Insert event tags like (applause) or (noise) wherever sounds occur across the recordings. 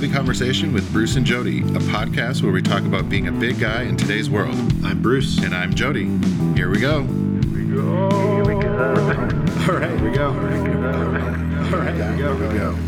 This Conversation with Bruce and Jody, a podcast where we talk about being a big guy in today's world. I'm Bruce. And I'm Jody. Here we go. Here we go. All right, here we go. All right, here we go. Here we go.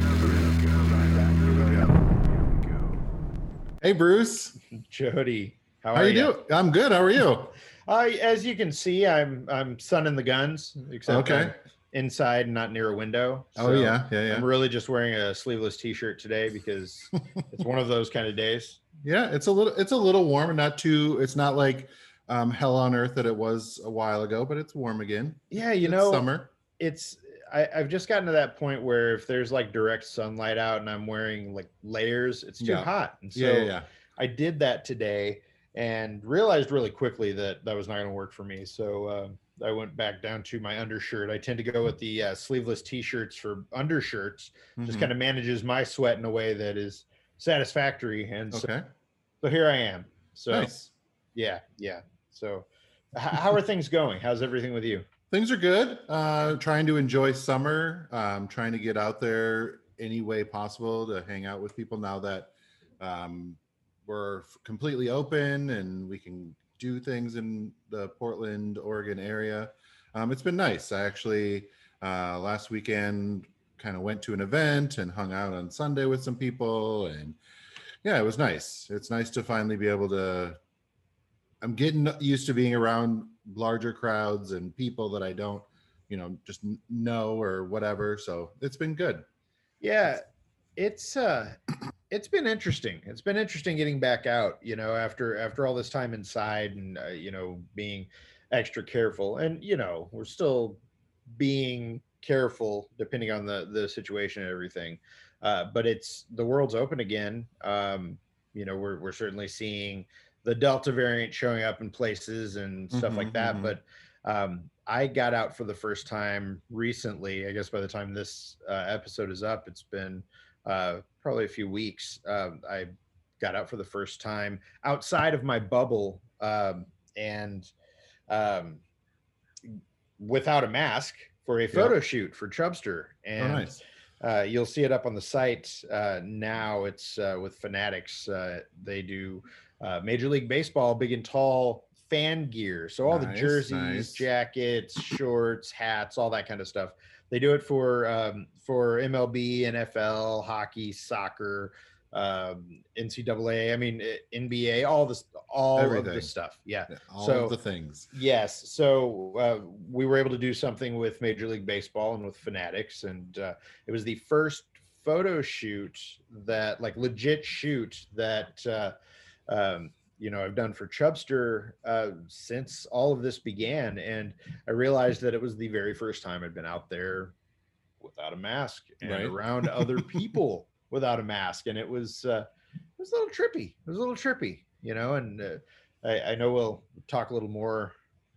Hey, Bruce. Jody, how, How are you doing? I'm good. How are you? Uh, as you can see, I'm I'm sunning the guns, except Okay. Inside, and not near a window. Oh yeah, yeah, yeah. I'm really just wearing a sleeveless T-shirt today because (laughs) it's one of those kind of days. Yeah, it's a little it's a little warm and not too it's not like um hell on earth that it was a while ago, but it's warm again. Yeah, you It's know, summer. it's I, I've just gotten to that point where if there's like direct sunlight out and I'm wearing like layers, it's too Yeah. hot. And so yeah, yeah, yeah. I did that today and realized really quickly that that was not going to work for me. So um I went back down to my undershirt. I tend to go with the uh, sleeveless t-shirts for undershirts. Just Mhm. kind of manages my sweat in a way that is satisfactory. And so, okay. so here I am. So nice. yeah, yeah. So h- how are things going? How's everything with you? Things are good. Uh trying to enjoy summer. Um trying to get out there any way possible to hang out with people now that um we're completely open and we can do things in the Portland, Oregon area. Um, it's been nice. I actually uh, last weekend kind of went to an event and hung out on Sunday with some people, and yeah, it was nice. It's nice to finally be able to. I'm getting used to being around larger crowds and people that I don't, you know, just know or whatever. So it's been good. Yeah, it's uh it's been interesting. It's been interesting getting back out, you know, after after all this time inside and uh, you know, being extra careful. And you know, we're still being careful depending on the the situation and everything. Uh but it's the world's open again. Um you know, we're we're certainly seeing the Delta variant showing up in places and stuff Mhm, like that, mhm. but um I got out for the first time recently. I guess by the time this uh, episode is up, it's been uh, probably a few weeks. Um, I got out for the first time outside of my bubble um, and um, without a mask for a photo shoot for Chubstr. Oh, And nice. uh, you'll see it up on the site uh, now. It's uh, with Fanatics. Uh, they do uh, Major League Baseball, big and tall fan gear. So all the jerseys, nice. jackets, shorts, hats, all that kind of stuff. They do it for um, for MLB, NFL, hockey, soccer, um, NCAA. I mean eh, NBA, all this, all of Everything. this stuff. Yeah. Yeah, All so- of the things. Yes. So uh, we were able to do something with Major League Baseball and with Fanatics, and uh, it was the first photo shoot that, like, legit shoot that, uh, um, you know, I've done for Chubstr uh, since all of this began, and I realized that it was the very first time I'd been out there without a mask and Right. (laughs) around other people without a mask, and it was uh, it was a little trippy. It was a little trippy, you know, and. Uh, I, I know we'll talk a little more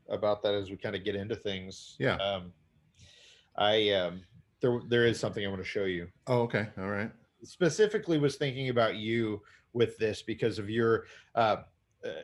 about that as we kind of get into things. Yeah. Um, I um, there there is something I want to show you. Oh, okay. All right. Specifically, was thinking about you with this because of your uh, uh,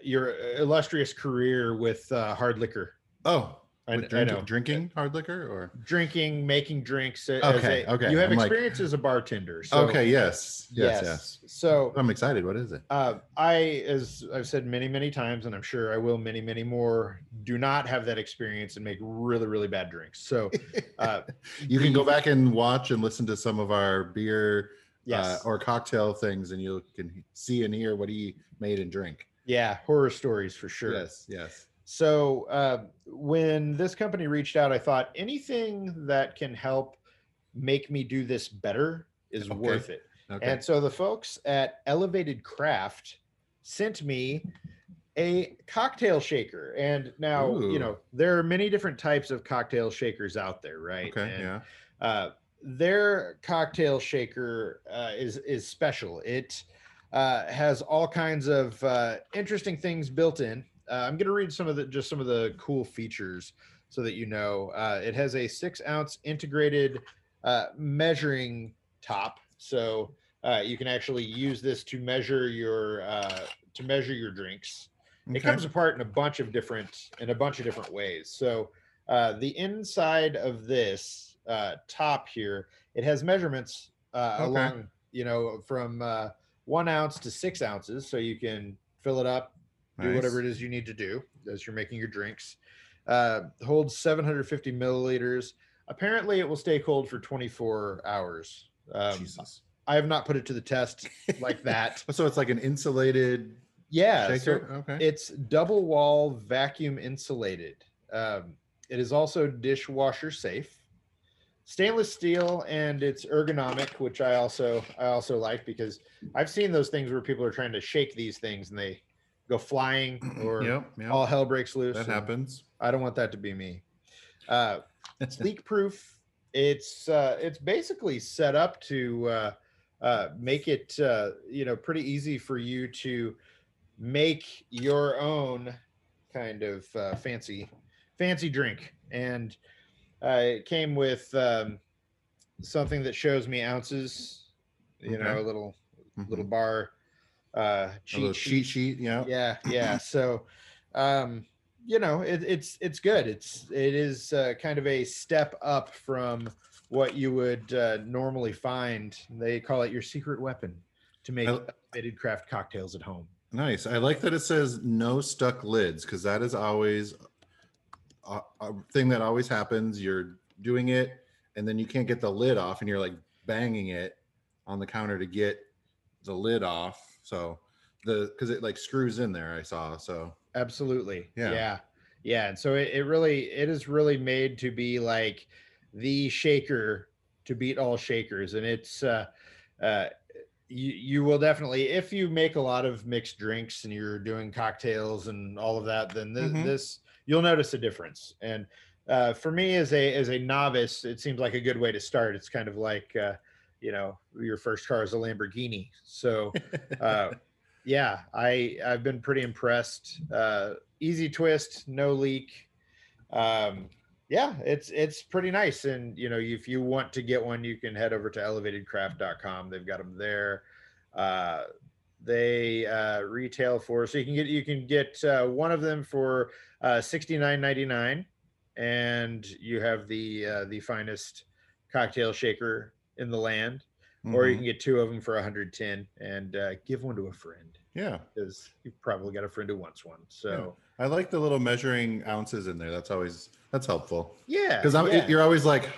your illustrious career with uh, hard liquor. Oh, I, with I drinking, know drinking hard liquor or drinking, making drinks. Okay, as a, okay, You have I'm like- experience as a bartender. So, okay. Yes. Yes. Yes. So I'm excited. What is it? Uh, I, as I've said many, many times, and I'm sure I will many, many more, do not have that experience and make really, really bad drinks. So, uh, (laughs) you can go back and watch and listen to some of our beer yes, uh, or cocktail things, and you can see and hear what he made and drink. Yeah, horror stories for sure. Yes. Yes. So, uh, when this company reached out, I thought anything that can help make me do this better is Okay. worth it. Okay. And so the folks at Elevated Craft sent me a cocktail shaker. And now, Ooh. you know, there are many different types of cocktail shakers out there, right? okay. And, yeah. Uh, their cocktail shaker uh, is is special. It uh, has all kinds of uh, interesting things built in. Uh, I'm going to read some of the just some of the cool features so that you know. Uh, it has a six ounce integrated uh, measuring top, so uh, you can actually use this to measure your uh, to measure your drinks. It comes apart in a bunch of different in a bunch of different ways. So uh, the inside of this uh, top here, it has measurements uh, Okay. along you know, from uh, one ounce to six ounces, so you can fill it up, do whatever it is you need to do as you're making your drinks. Uh, holds 750 milliliters. Apparently, it will stay cold for 24 hours. Um, Jesus. I have not put it to the test like (laughs) that. So it's like an insulated Yeah, so shaker. okay. it's double wall vacuum insulated. Um, it is also dishwasher safe. Stainless steel and it's ergonomic, which I also I also like because I've seen those things where people are trying to shake these things and they go flying (clears throat) or yep. Yep. all hell breaks loose. that happens. I don't want that to be me. Uh, it's (laughs) leak proof. It's uh, it's basically set up to uh, uh, make it uh, you know pretty easy for you to make your own kind of uh, fancy fancy drink, and uh, it came with um, something that shows me ounces. You know, a little little Mhm. bar uh, A cheat little sheet sheet. Yeah. yeah yeah (clears throat) so um you know it, it's it's good it's it is uh, kind of a step up from what you would uh, normally find they call it your secret weapon to make I- craft cocktails at home Nice. I like that it says no stuck lids because that is always a, a thing that always happens. You're doing it and then you can't get the lid off and you're like banging it on the counter to get the lid off. So the because it like screws in there, I saw. So absolutely Yeah. yeah yeah and so it, it really it is really made to be like the shaker to beat all shakers and it's uh uh you, you will definitely if you make a lot of mixed drinks and you're doing cocktails and all of that then th- Mhm. this you'll notice a difference and uh, for me as a as a novice it seems like a good way to start it's kind of like uh, you know your first car is a lamborghini so (laughs) uh, yeah, I I've been pretty impressed. Uh, easy twist, no leak. Um, yeah, it's it's pretty nice. And you know, if you want to get one, you can head over to elevatedcraft.com. They've got them there. They uh, retail for so you can get you can get uh, one of them for uh, sixty nine ninety nine, and you have the uh, the finest cocktail shaker in the land or you Mhm. can get two of them for 110 and uh, give one to a friend yeah, because you've probably got a friend who wants one. So I like the little measuring ounces in there. That's always that's helpful. yeah, because I'm yeah. you're always like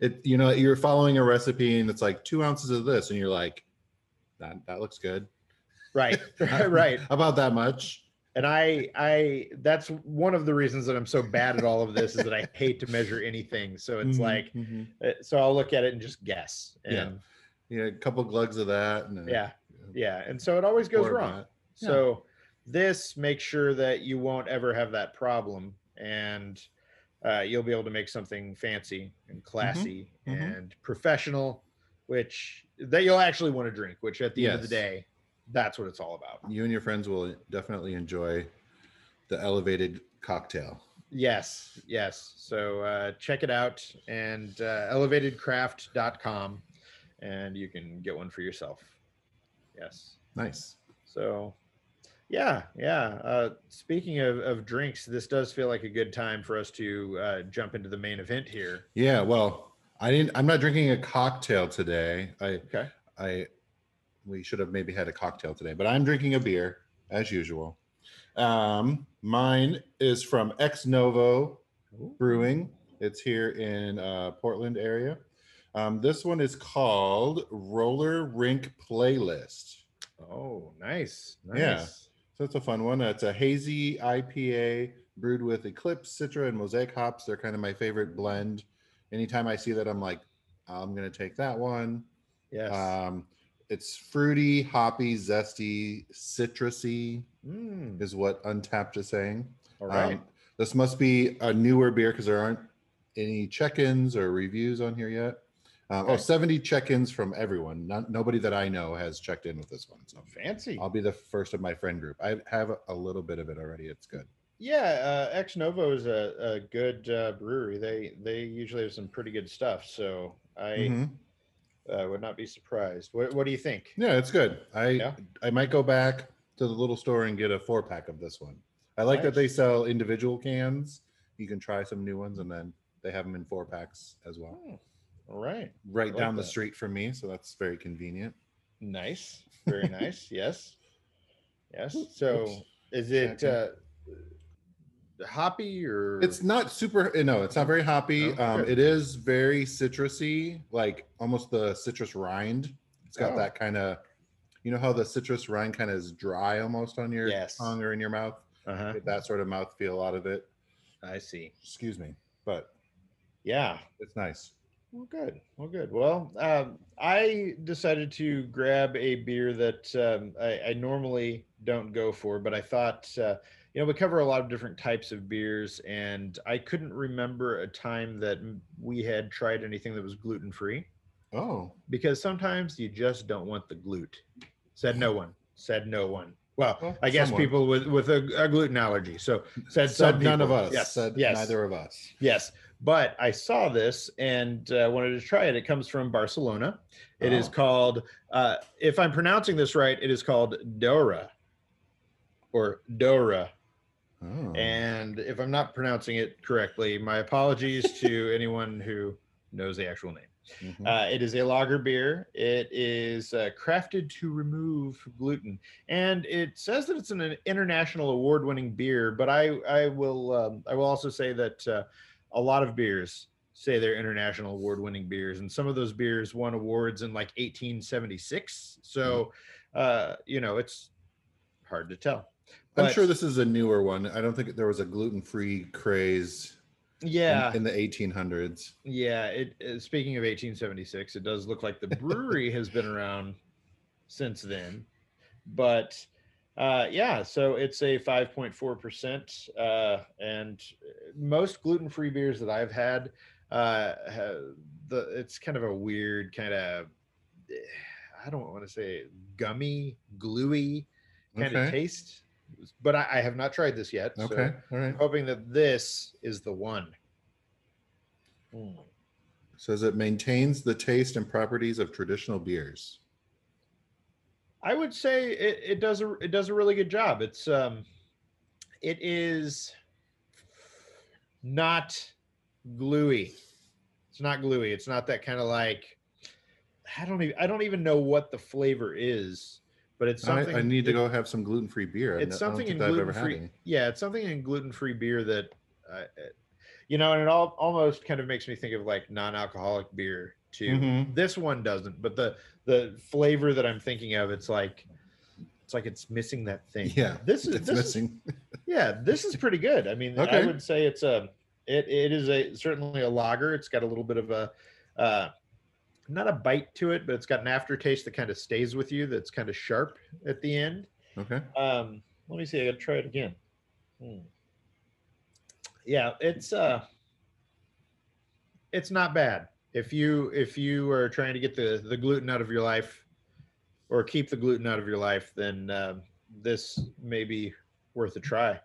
it you know you're following a recipe and it's like two ounces of this and you're like that that looks good right, (laughs) (laughs) right. about that much And I, I, that's one of the reasons that I'm so bad at all of this is that I hate to measure anything. So it's Mhm, like, mhm. uh, so I'll look at it and just guess. And Yeah. yeah a couple glugs of that and yeah, yeah. And so it always goes wrong. that. So this makes sure that you won't ever have that problem, and uh, you'll be able to make something fancy and classy mhm. and professional, which that you'll actually want to drink. Which at the end of the day, that's what it's all about. you and your friends will definitely enjoy the elevated cocktail Yes, yes. So uh, check it out and uh, elevatedcraft.com, and you can get one for yourself. Yes. nice So, yeah, yeah. Uh, speaking of, of drinks, this does feel like a good time for us to uh, jump into the main event here. yeah well i didn't i'm not drinking a cocktail today i Okay. i we should have maybe had a cocktail today but i'm drinking a beer as usual um mine is from ex novo Brewing. It's here in uh, Portland area. Um, this one is called Roller Rink Playlist. Oh, nice. Nice. Yeah. So it's a fun one. It's a hazy IPA brewed with Eclipse, Citra, and Mosaic hops. They're kind of my favorite blend. Anytime I see that, I'm like, I'm gonna take that one. Yes. Um, it's fruity, hoppy, zesty, citrusy Mm, is what Untappd is saying. all right. Um, this must be a newer beer because there aren't any check-ins or reviews on here yet. Um, Oh, 70 check-ins from everyone. Not, nobody that I know has checked in with this one. So Fancy. I'll be the first of my friend group. I have a, little bit of it already. It's good. Yeah, uh, Ex Novo is a, a good uh, brewery. They they usually have some pretty good stuff. So I Mhm. Uh, would not be surprised. What What do you think? Yeah, it's good. I Yeah. I might go back to the little store and get a four pack of this one. I like that they sell individual cans. You can try some new ones, and then they have them in four packs as well. Hmm, All right. Right like down the street from me, so that's very convenient. Nice. (laughs) Very nice. Yes. Yes. So is it uh. Hoppy or It's not super. eh, No, it's not very hoppy. No? Um, it is very citrusy, like almost the citrus rind. It's got Oh. that kind of, you know how the citrus rind kind of is dry almost on your Yes. tongue or in your mouth. uh-huh. That sort of mouth feel out of it. I see. Excuse me, but Yeah. it's nice. Well, good. Well, good. Well, um, I decided to grab a beer that um, I, I normally don't go for, but I thought, uh, you know, we cover a lot of different types of beers, and I couldn't remember a time that we had tried anything that was gluten free Oh, because sometimes you just don't want the glute. Said no one. Said no one. Well, Well, I guess someone. people with with a, a gluten allergy. So said, said some none of us. Yes. Said yes. neither of us. Yes, but I saw this and uh, wanted to try it. It comes from Barcelona. It is Oh. called, uh, if I'm pronouncing this right, it is called Daura or Daura. Oh. And if I'm not pronouncing it correctly, my apologies to (laughs) anyone who knows the actual name. Mhm. Uh, it is a lager beer. It is uh, crafted to remove gluten, and it says that it's an international award-winning beer. But I, I will, um, I will also say that uh, a lot of beers say they're international award-winning beers, and some of those beers won awards in like 1876. So, uh, you know, it's hard to tell. I'm sure this is a newer one. I don't think there was a gluten-free craze Yeah, in, the 1800s. Yeah, it uh, speaking of 1876, it does look like the (laughs) brewery has been around since then. But uh yeah, so it's a 5.4% uh and most gluten-free beers that I've had uh the it's kind of a weird kind of I don't want to say gummy, gluey kind of taste. But I, I have not tried this yet. so Okay. All right. I'm hoping that this is the one. Mm. Says it maintains the taste and properties of traditional beers. I would say it, it does a it does a really good job. It's um it is not gluey. It's not gluey. It's not that kind of like I don't even I don't even know what the flavor is, but it's I, something I need to go have some gluten-free beer. I it's don't something in think I've ever gluten had free. any. Yeah, it's something in gluten free beer that, uh, you know, and it all almost kind of makes me think of like non alcoholic beer too. Mhm. This one doesn't, but the the flavor that I'm thinking of, it's like it's like it's missing that thing. Yeah, this is it's this is- missing. (laughs) yeah, this is pretty good. I mean, I Okay. would say it's a it it is a certainly a lager. It's got a little bit of a uh not a bite to it, but it's got an aftertaste that kind of stays with you. That's kind of sharp at the end. Okay. Um, let me see. I gotta try it again. Hmm. Yeah, it's uh, it's not bad. If you if you are trying to get the the gluten out of your life, or keep the gluten out of your life, then um, this may be worth a try.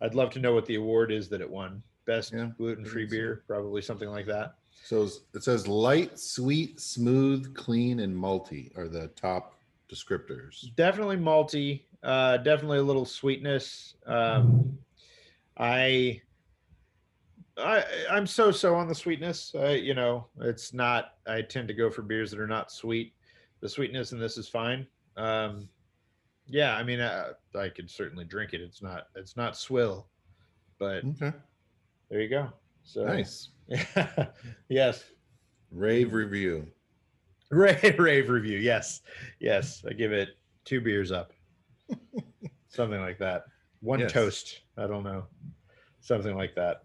I'd love to know what the award is that it won. Best Yeah, gluten free beer, probably something like that. So it says light, sweet, smooth, clean, and malty are the top descriptors. definitely malty uh definitely a little sweetness. Um i i i'm so so on the sweetness. Uh, you know it's not i tend to go for beers that are not sweet. The sweetness in this is fine. Um yeah i mean uh, i could certainly drink it. It's not it's not swill but Okay. there you go so Nice. (laughs) yes. Rave review. (laughs) rave rave review. Yes. Yes. I give it two beers up. (laughs) Something like that. One Yes. toast. I don't know. Something like that.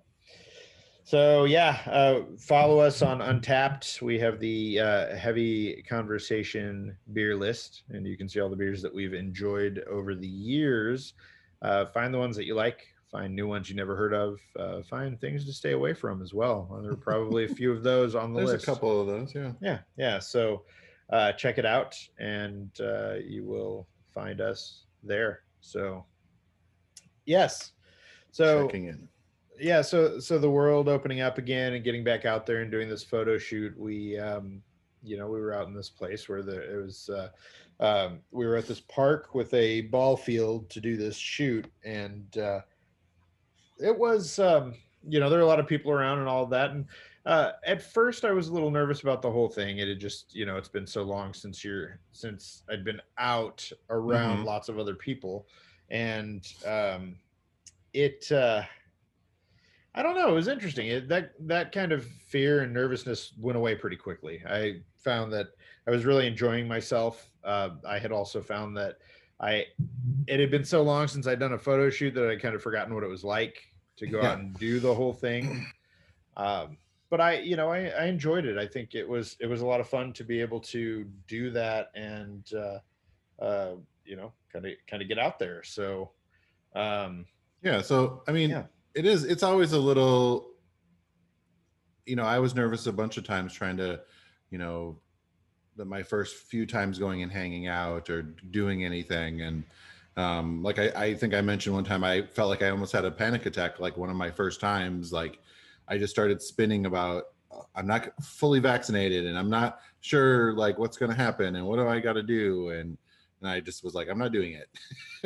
So yeah uh, follow us on Untappd. We have the uh, heavy conversation beer list and you can see all the beers that we've enjoyed over the years. Uh, find the ones that you like find new ones you never heard of uh, find things to stay away from as well there are probably a few of those on the There's list a couple of those. Yeah. yeah yeah so uh check it out and uh you will find us there so yes so Checking in. yeah so so the world opening up again and getting back out there and doing this photo shoot we um you know we were out in this place where the it was uh um we were at this park with a ball field to do this shoot and uh it was um you know, there are a lot of people around and all of that. And uh, at first, I was a little nervous about the whole thing. It had just, you know, it's been so long since you're since I'd been out around Mhm. lots of other people, and um, it. Uh, I don't know. It was interesting. It, that that kind of fear and nervousness went away pretty quickly. I found that I was really enjoying myself. Uh, I had also found that I it had been so long since I'd done a photo shoot that I'd kind of forgotten what it was like to go Yeah. out and do the whole thing. Um, but I, you know, I, I enjoyed it. I think it was it was a lot of fun to be able to do that and uh, uh, you know, kind of kind of get out there. So um, Yeah. So I mean, Yeah. it is. It's always a little. You know, I was nervous a bunch of times trying to, you know, that my first few times going and hanging out or doing anything, and um, like I, I think I mentioned one time, I felt like I almost had a panic attack. Like one of my first times, like I just started spinning about. I'm not fully vaccinated, and I'm not sure like what's going to happen, and what do I got to do, and and I just was like, I'm not doing it.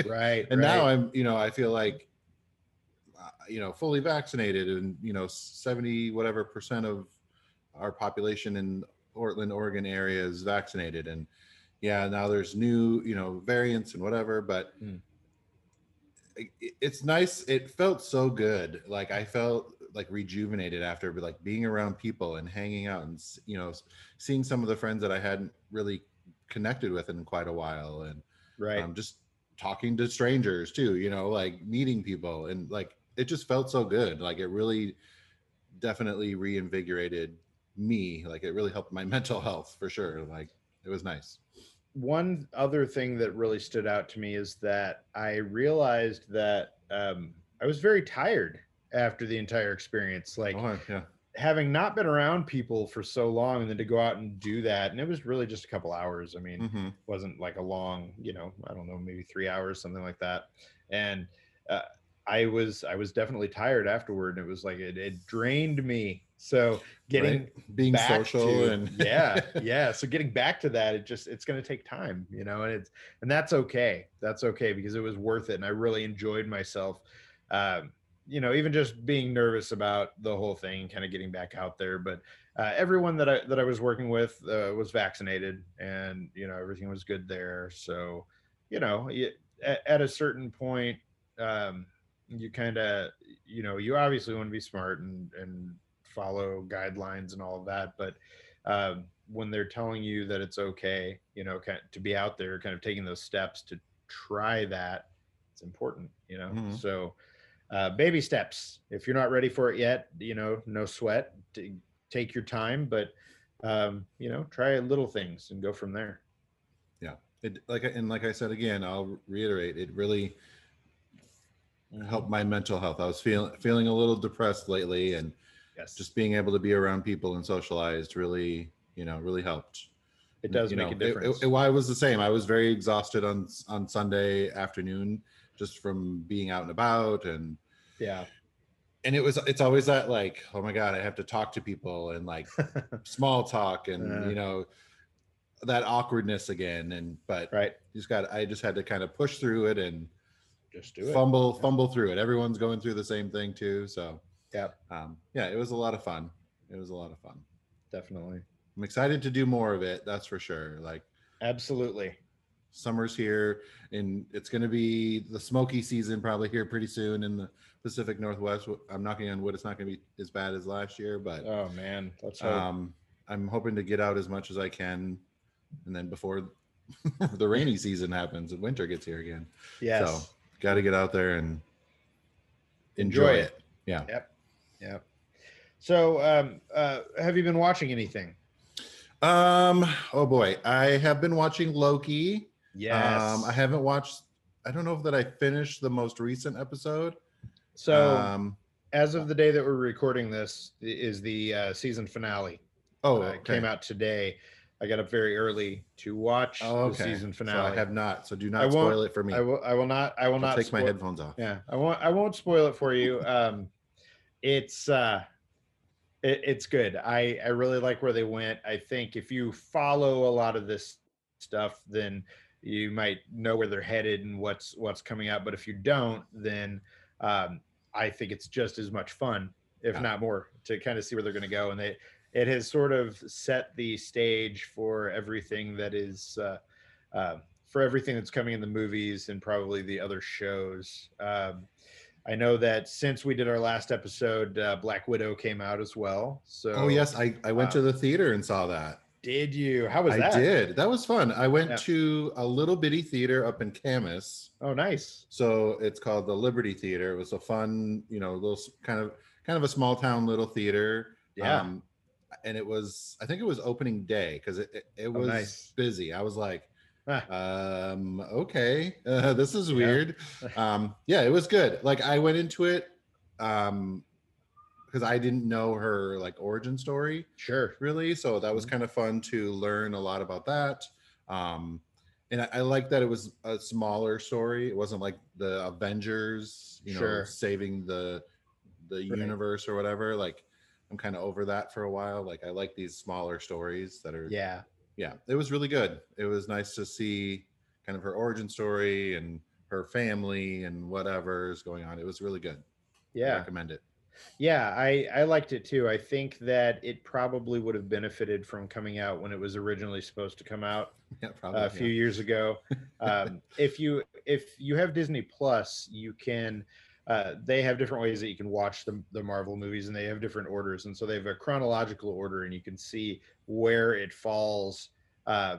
right. (laughs) and now i'm you know i feel like uh, you know fully vaccinated and you know 70 whatever percent of our population in portland oregon area is vaccinated. And yeah now there's new you know variants and whatever but Hmm. it- it's nice. It felt so good. Like i felt like rejuvenated after like being around people and hanging out and you know seeing some of the friends that i hadn't really connected with in quite a while and right. um, just talking to strangers too you know like meeting people. And like it just felt so good. Like it really definitely reinvigorated me like it really helped my (laughs) mental health for sure like it was nice one other thing that really stood out to me is that I realized that um, I was very tired after the entire experience. Like oh, yeah having not been around people for so long, and then to go out and do that, and it was really just a couple hours. I mean, hmm wasn't like a long, you know, I don't know, maybe three hours, something like that. And uh, I was, I was definitely tired afterward, and it was like it, it drained me. So getting being back social to- and (laughs) yeah yeah. So getting back to that it just it's going to take time you know and it's and that's okay. That's okay because it was worth it and i really enjoyed myself. Um you know even just being nervous about the whole thing kind of getting back out there but uh, everyone that i that i was working with uh, was vaccinated and you know everything was good there. So you know at, at a certain point um you kind of you know you obviously want to be smart and and follow guidelines and all of that but um, when they're telling you that it's okay you know kind to be out there kind of taking those steps to try that it's important you know? Mhm. so uh, baby steps. If you're not ready for it yet you know no sweat t- take your time but um, you know try little things and go from there. Yeah. It like and like i said again i'll reiterate it really helped my mental health. I was feeling feeling a little depressed lately and yes. just being able to be around people and socialized really you know really helped. It does you make know, a difference It, it, I was the same. I was very exhausted on on Sunday afternoon just from being out and about and yeah. and it was it's always that like oh my god I have to talk to people and like (laughs) small talk and Uh. you know that awkwardness again. And but right. you just got I just had to kind of push through it and just do it fumble fumble through it. Everyone's going through the same thing too, so yeah, um, yeah, it was a lot of fun. It was a lot of fun. definitely I'm excited to do more of it. That's for sure. Like absolutely summer's here and it's going to be the smoky season probably here pretty soon in the pacific northwest i'm knocking on wood it's not going to be as bad as last year but oh man let's um, i'm hoping to get out as much as i can and then before (laughs) the rainy season happens and winter gets here again yes so got to get out there and enjoy, Enjoy it. it. yeah Yep. Yep. So, um, uh, have you been watching anything? um oh boy i have been watching loki Yes. um i haven't watched i don't know if that i finished the most recent episode so, um as of the day that we're recording this, is the uh, season finale. oh okay. it came out today. I got up very early to watch Oh, the okay. season So finale. I have not. So do I not won't- spoil it for me. I will. I will not. I will I'll not take my spoil- headphones off. Yeah, I won't. I won't spoil it for you. Um, (laughs) it's uh, it, it's good. I I really like where they went. I think if you follow a lot of this stuff, then you might know where they're headed and what's what's coming up. But if you don't, then um, I think it's just as much fun if Yeah. not more, to kind of see where they're going to go. And they, it has sort of set the stage for everything that is, uh, uh, for everything that's coming in the movies and probably the other shows. Um, I know that since we did our last episode, uh, Black Widow came out as well. So, Oh yes, I, I went to uh, the theater and saw that. did you? How was I that? I did. That was fun. I went Yeah. to a little bitty theater up in Camas. Oh, nice. So it's called the Liberty Theater. It was a fun, you know, little kind of kind of a small town little theater. Yeah. Um, and it was, I think it was opening day because it, it, it Oh, was nice. busy. I was like, Ah. um, okay, uh, (laughs) this is Yeah. weird. (laughs) um, yeah, it was good. Like I went into it um, because I didn't know her like origin story Sure. really. So that was Mhm. kind of fun to learn a lot about that. Um, and I, I like that it was a smaller story. It wasn't like the Avengers, you know, Sure. saving the the Right. universe or whatever. Like I'm kind of over that for a while. Like I like these smaller stories that are Yeah. yeah, it was really good. It was nice to see kind of her origin story and her family and whatever is going on. It was really good. Yeah, I Yeah. recommend it. Yeah, I I liked it too. I think that it probably would have benefited from coming out when it was originally supposed to come out (laughs) Yeah, probably. a few years ago. (laughs) Um, if you if you have Disney Plus, you can. Uh, they have different ways that you can watch the, the Marvel movies, and they have different orders, and so they have a chronological order, and you can see where it falls uh,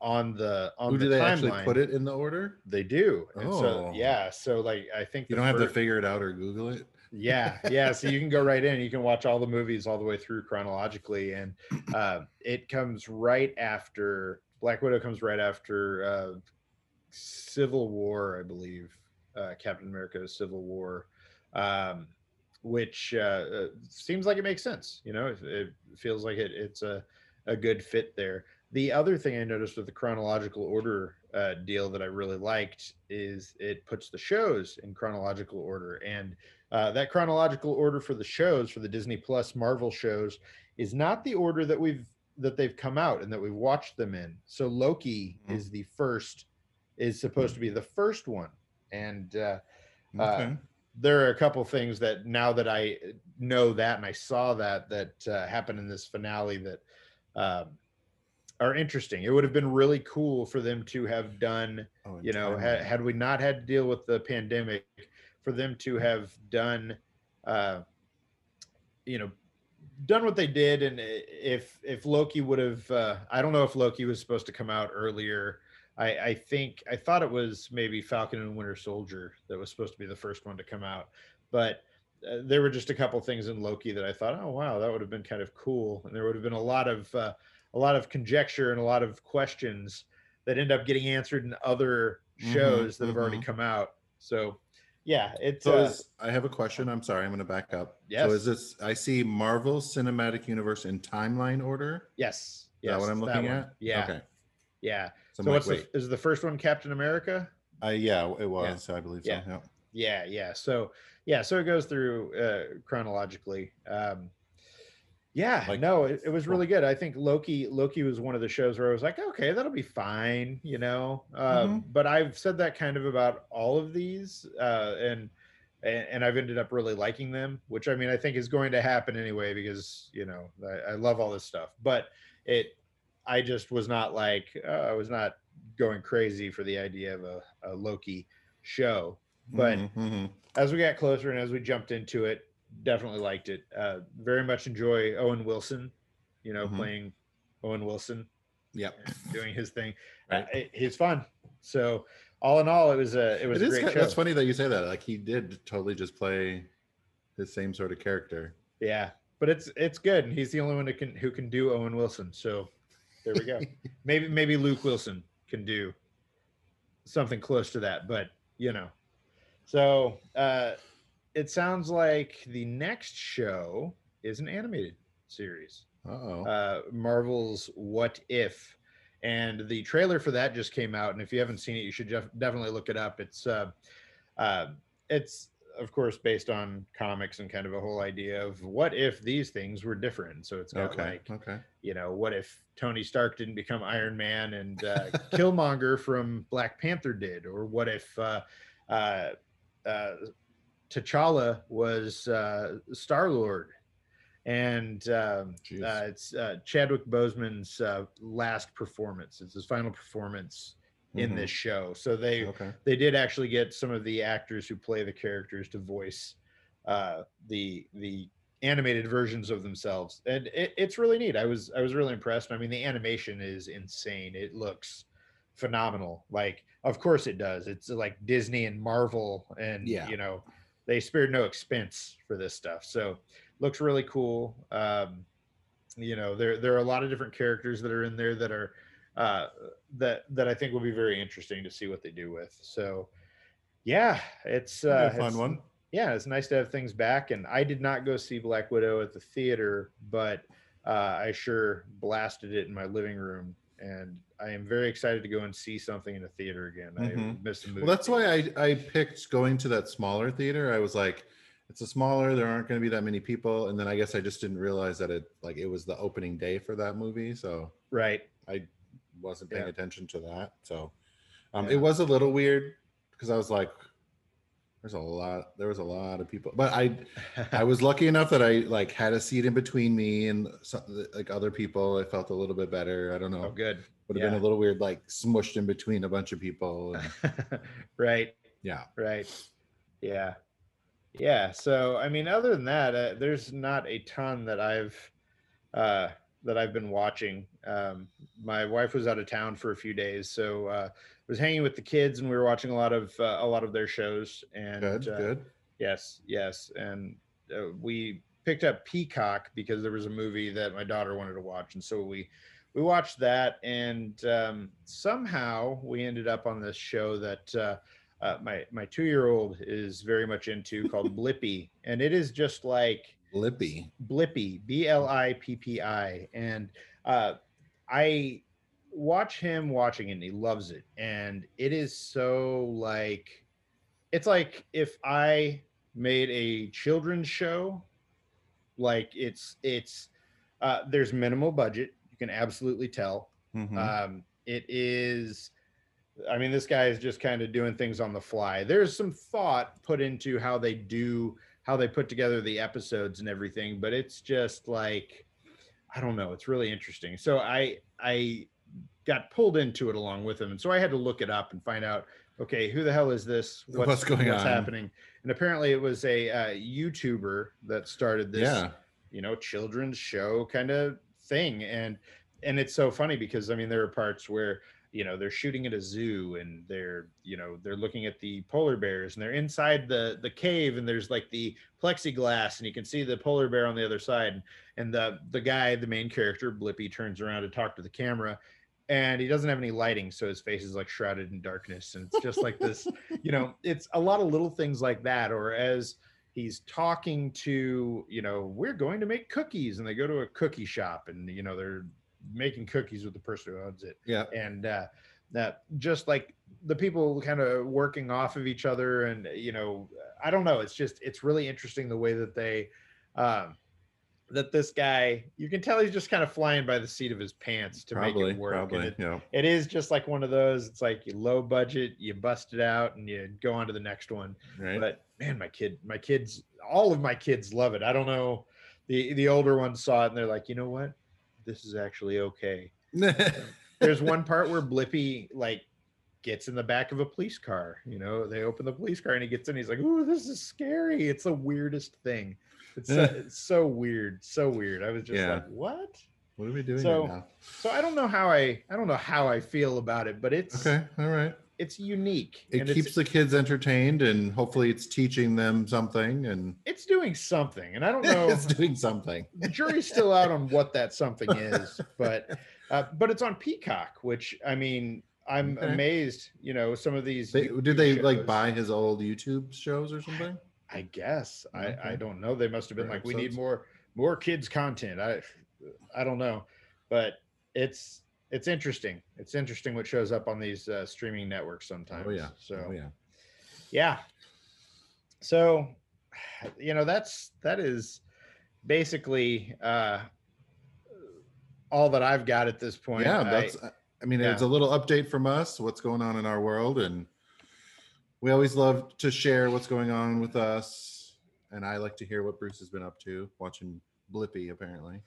on the on Who the do they timeline. actually put it in the order? They do. And so Oh. yeah, so like I think You don't have to figure it out or Google it. yeah yeah so you can go right in you can watch all the movies all the way through chronologically and uh, it comes right after black widow comes right after uh, civil war i believe uh, captain america civil war um, which uh, uh, seems like it makes sense you know it, it feels like it, it's a, a good fit there the other thing i noticed with the chronological order uh, deal that i really liked is it puts the shows in chronological order and uh, that chronological order for the shows for the Disney Plus Marvel shows is not the order that we've that they've come out and that we've watched them in. So Loki Mhm. is the first is supposed to be the first one, and uh, Uh, there are a couple things that now that I know that and I saw that that uh, happened in this finale that um, are interesting. It would have been really cool for them to have done Oh, you know had, had we not had to deal with the pandemic for them to have done uh you know done what they did. And if if loki would have uh i don't know if loki was supposed to come out earlier i i think i thought it was maybe falcon and winter soldier that was supposed to be the first one to come out but uh, there were just a couple things in loki that i thought oh wow that would have been kind of cool and there would have been a lot of uh, a lot of conjecture and a lot of questions that end up getting answered in other Mhm, shows that have already mhm. come out. So, yeah, it's So uh, is, I have a question. I'm sorry. I'm going to back up. Yes. So is this? I see Marvel Cinematic Universe in timeline order. yes, Is yes, that what I'm looking at? Yeah, Okay. yeah. So, So, what's like, the, is the first one Captain America? I, yeah, it was. I believe so. Yeah. Yeah. Yeah, yeah. So, yeah, so it goes through uh, chronologically. Um, yeah, Like- no, it, it was really good. I think Loki Loki was one of the shows where I was like, okay, that'll be fine, you know. Uh, Mhm. But I've said that kind of about all of these, uh, and and and I've ended up really liking them, which I mean I think is going to happen anyway because you know I, I love all this stuff. But it, I just was not like uh, I was not going crazy for the idea of a, a Loki show. But Mhm, mhm. as we got closer and as we jumped into it, definitely liked it. Uh, very much enjoy Owen Wilson, you know, Mhm. playing Owen Wilson, Yep. doing his thing. (laughs) Right. Uh, he's fun. So all in all, it was a it was It a great ki- show. That's funny that you say that. Like he did totally just play his same sort of character. Yeah, but it's it's good, and he's the only one who can who can do Owen Wilson. So there we go. (laughs) maybe maybe Luke Wilson can do something close to that, but you know. So uh, it sounds like the next show is an animated series. Uh-oh. uh, Marvel's What If, and the trailer for that just came out. And if you haven't seen it, you should def- definitely look it up. It's uh, uh, it's of course based on comics and kind of a whole idea of what if these things were different. So it's got okay. like okay. you know what if Tony Stark didn't become Iron Man and uh, Killmonger (laughs) from Black Panther did, or what if uh, uh, uh, T'Challa was uh, Star Lord, and um, uh, it's uh, Chadwick Boseman's uh, last performance. It's his final performance in Mhm. this show. So they Okay. they did actually get some of the actors who play the characters to voice uh, the the animated versions of themselves, and it, it's really neat. I was I was really impressed. I mean, the animation is insane. It looks phenomenal. Like, of course it does. It's like Disney and Marvel, and Yeah. you know, they spared no expense for this stuff. So looks really cool. Um, you know, there there are a lot of different characters that are in there that are uh, that that I think will be very interesting to see what they do with. So, yeah, it's uh, a fun it's- one. Yeah, it's nice to have things back. And I did not go see Black Widow at the theater, but uh, I sure blasted it in my living room. And I am very excited to go and see something in a theater again. I Mhm. missed a movie. Well, that's why I I picked going to that smaller theater. I was like, it's a smaller. There aren't going to be that many people, and then I guess I just didn't realize that it like it was the opening day for that movie, so right. I wasn't paying Yeah. attention to that. So um, Yeah. it was a little weird because I was like, there's a lot. There was a lot of people, but I I was (laughs) lucky enough that I like had a seat in between me and some, like other people. I felt a little bit better. I don't know. oh, good. Would have been a little weird, like smushed in between a bunch of people. and- (laughs) right. yeah. Right. Yeah. Yeah. So, I mean, other than that, uh, there's not a ton that I've uh, that I've been watching. Um, my wife was out of town for a few days, so uh, was hanging with the kids, and we were watching a lot of uh, a lot of their shows. And Good. uh, good. Yes, yes, and uh, we picked up Peacock because there was a movie that my daughter wanted to watch, and so we we watched that, and um, somehow we ended up on this show that uh, uh, my my two year old is very much into called (laughs) Blippi, and it is just like Lippy. Blippi, B L I P P I, and uh, I watch him watching it and he loves it, and it is so like it's like if I made a children's show, like it's it's uh, there's minimal budget, you can absolutely tell. Mhm. Um, it is, I mean, this guy is just kind of doing things on the fly. There's some thought put into how they do, how they put together the episodes and everything, but it's just like, I don't know. It's really interesting. So I, I got pulled into it along with him. And so I had to look it up and find out, okay, who the hell is this? What's going on? happening? And apparently it was a uh, YouTuber that started this yeah. you know children's show kind of thing and and it's so funny because i mean there are parts where you know they're shooting at a zoo and they're you know they're looking at the polar bears and they're inside the the cave and there's like the plexiglass and you can see the polar bear on the other side. And the the guy the main character blippi turns around to talk to the camera and he doesn't have any lighting so his face is like shrouded in darkness. And it's just like this (laughs) you know it's a lot of little things like that. Or as he's talking to you know we're going to make cookies. And they go to a cookie shop and you know they're making cookies with the person who owns it Yeah. and uh that just like the people kind of working off of each other and you know i don't know it's just it's really interesting the way that they um that this guy you can tell he's just kind of flying by the seat of his pants to Probably. make it work Probably. it- Yeah. it is just like one of those it's like you low budget you bust it out and you go on to the next one Right. but man my kid my kids all of my kids love it i don't know the the older ones saw it and they're like you know what this is actually okay (laughs) there's one part where blippi like gets in the back of a police car you know they open the police car and he gets in he's like ooh this is scary it's the weirdest thing it's so, (laughs) it's so weird so weird i was just Yeah. like what what are we doing So- right now? so i don't know how i i don't know how i feel about it but it's Okay. All right. It's unique It keeps the kids entertained and hopefully it's teaching them something and it's doing something and i don't (laughs) know it's doing something. the jury's still out on what that something (laughs) is, but uh, but it's on Peacock, which I mean, I'm Okay. amazed. You know, some of these. They, did they like buy his old YouTube shows or something? I guess I I don't know. They must have been like, we need more more kids content. I I don't know, but it's it's interesting. It's interesting what shows up on these uh, streaming networks sometimes. Oh yeah. So Oh yeah. yeah so you know that's that is basically uh all that i've got at this point yeah, that's. I mean, it's a little update from us. What's going on in our world, and we always love to share what's going on with us, and I like to hear what Bruce has been up to, watching Blippi apparently.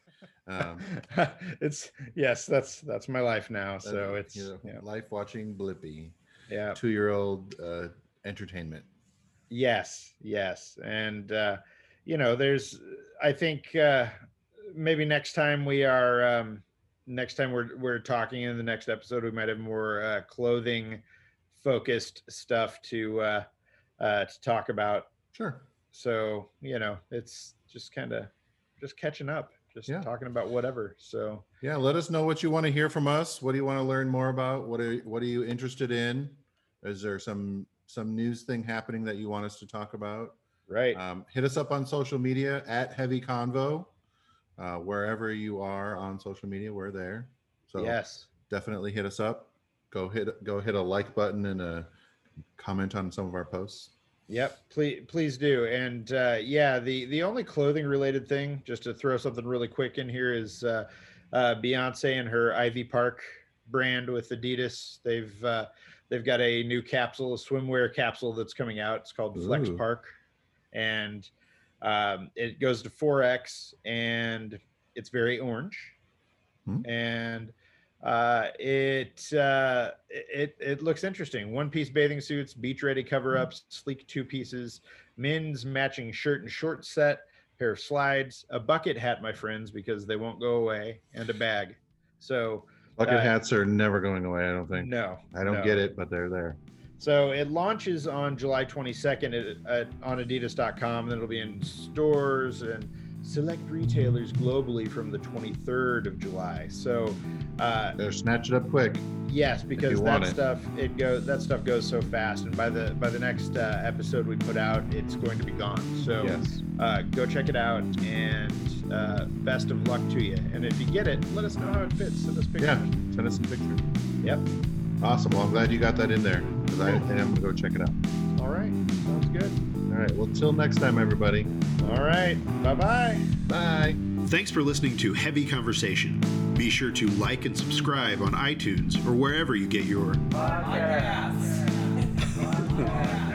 Um, (laughs) it's yes, that's that's my life now. So that- it's you know, yeah, life watching Blippi, yeah. two year old uh, entertainment. Yes, yes. And uh, you know, there's I think uh maybe next time we are um next time we're we're talking in the next episode we might have more uh clothing focused stuff to uh uh to talk about. Sure. So, you know, it's just kind of just catching up, just Yeah. talking about whatever. So, Yeah, let us know what you want to hear from us. What do you want to learn more about? What are what are you interested in? Is there some some news thing happening that you want us to talk about? right. Um, hit us up on social media at Heavy Convo. Uh, wherever you are on social media, we're there. So yes. definitely hit us up. Go hit go hit a like button and a comment on some of our posts. Yep, please please do. And uh, yeah, the the only clothing related thing, just to throw something really quick in here, is uh, uh, Beyonce and her Ivy Park brand with Adidas. They've uh, they've got a new capsule, a swimwear capsule that's coming out. It's called Flex Ooh. Park, and um, it goes to 4x, and it's very orange, Hmm. and uh, it uh, it it looks interesting. One piece bathing suits, beach ready cover ups, sleek two pieces, men's matching shirt and short set, pair of slides, a bucket hat, my friends, because they won't go away, and a bag. So Bucket Uh, hats are never going away. I don't think. no, I don't no. get it, but they're there. So it launches on July 22nd at, at, on Adidas.com. And it'll be in stores and select retailers globally from the 23rd of July. So uh, They're snatch it up quick. yes, because that it. stuff it goes that stuff goes so fast, and by the by the next uh, episode we put out, it's going to be gone. So Yes. uh, go check it out, and uh, best of luck to you. And if you get it, let us know how it fits. Send us pictures. Yeah. Send us some pictures. Yep. Awesome. Well, I'm glad you got that in there because I, I am gonna go check it out. All right. Sounds good. All right. Well, till next time, everybody. All right. Bye bye. Bye. Thanks for listening to Heavy Conversation. Be sure to like and subscribe on iTunes or wherever you get your Podcasts. (laughs)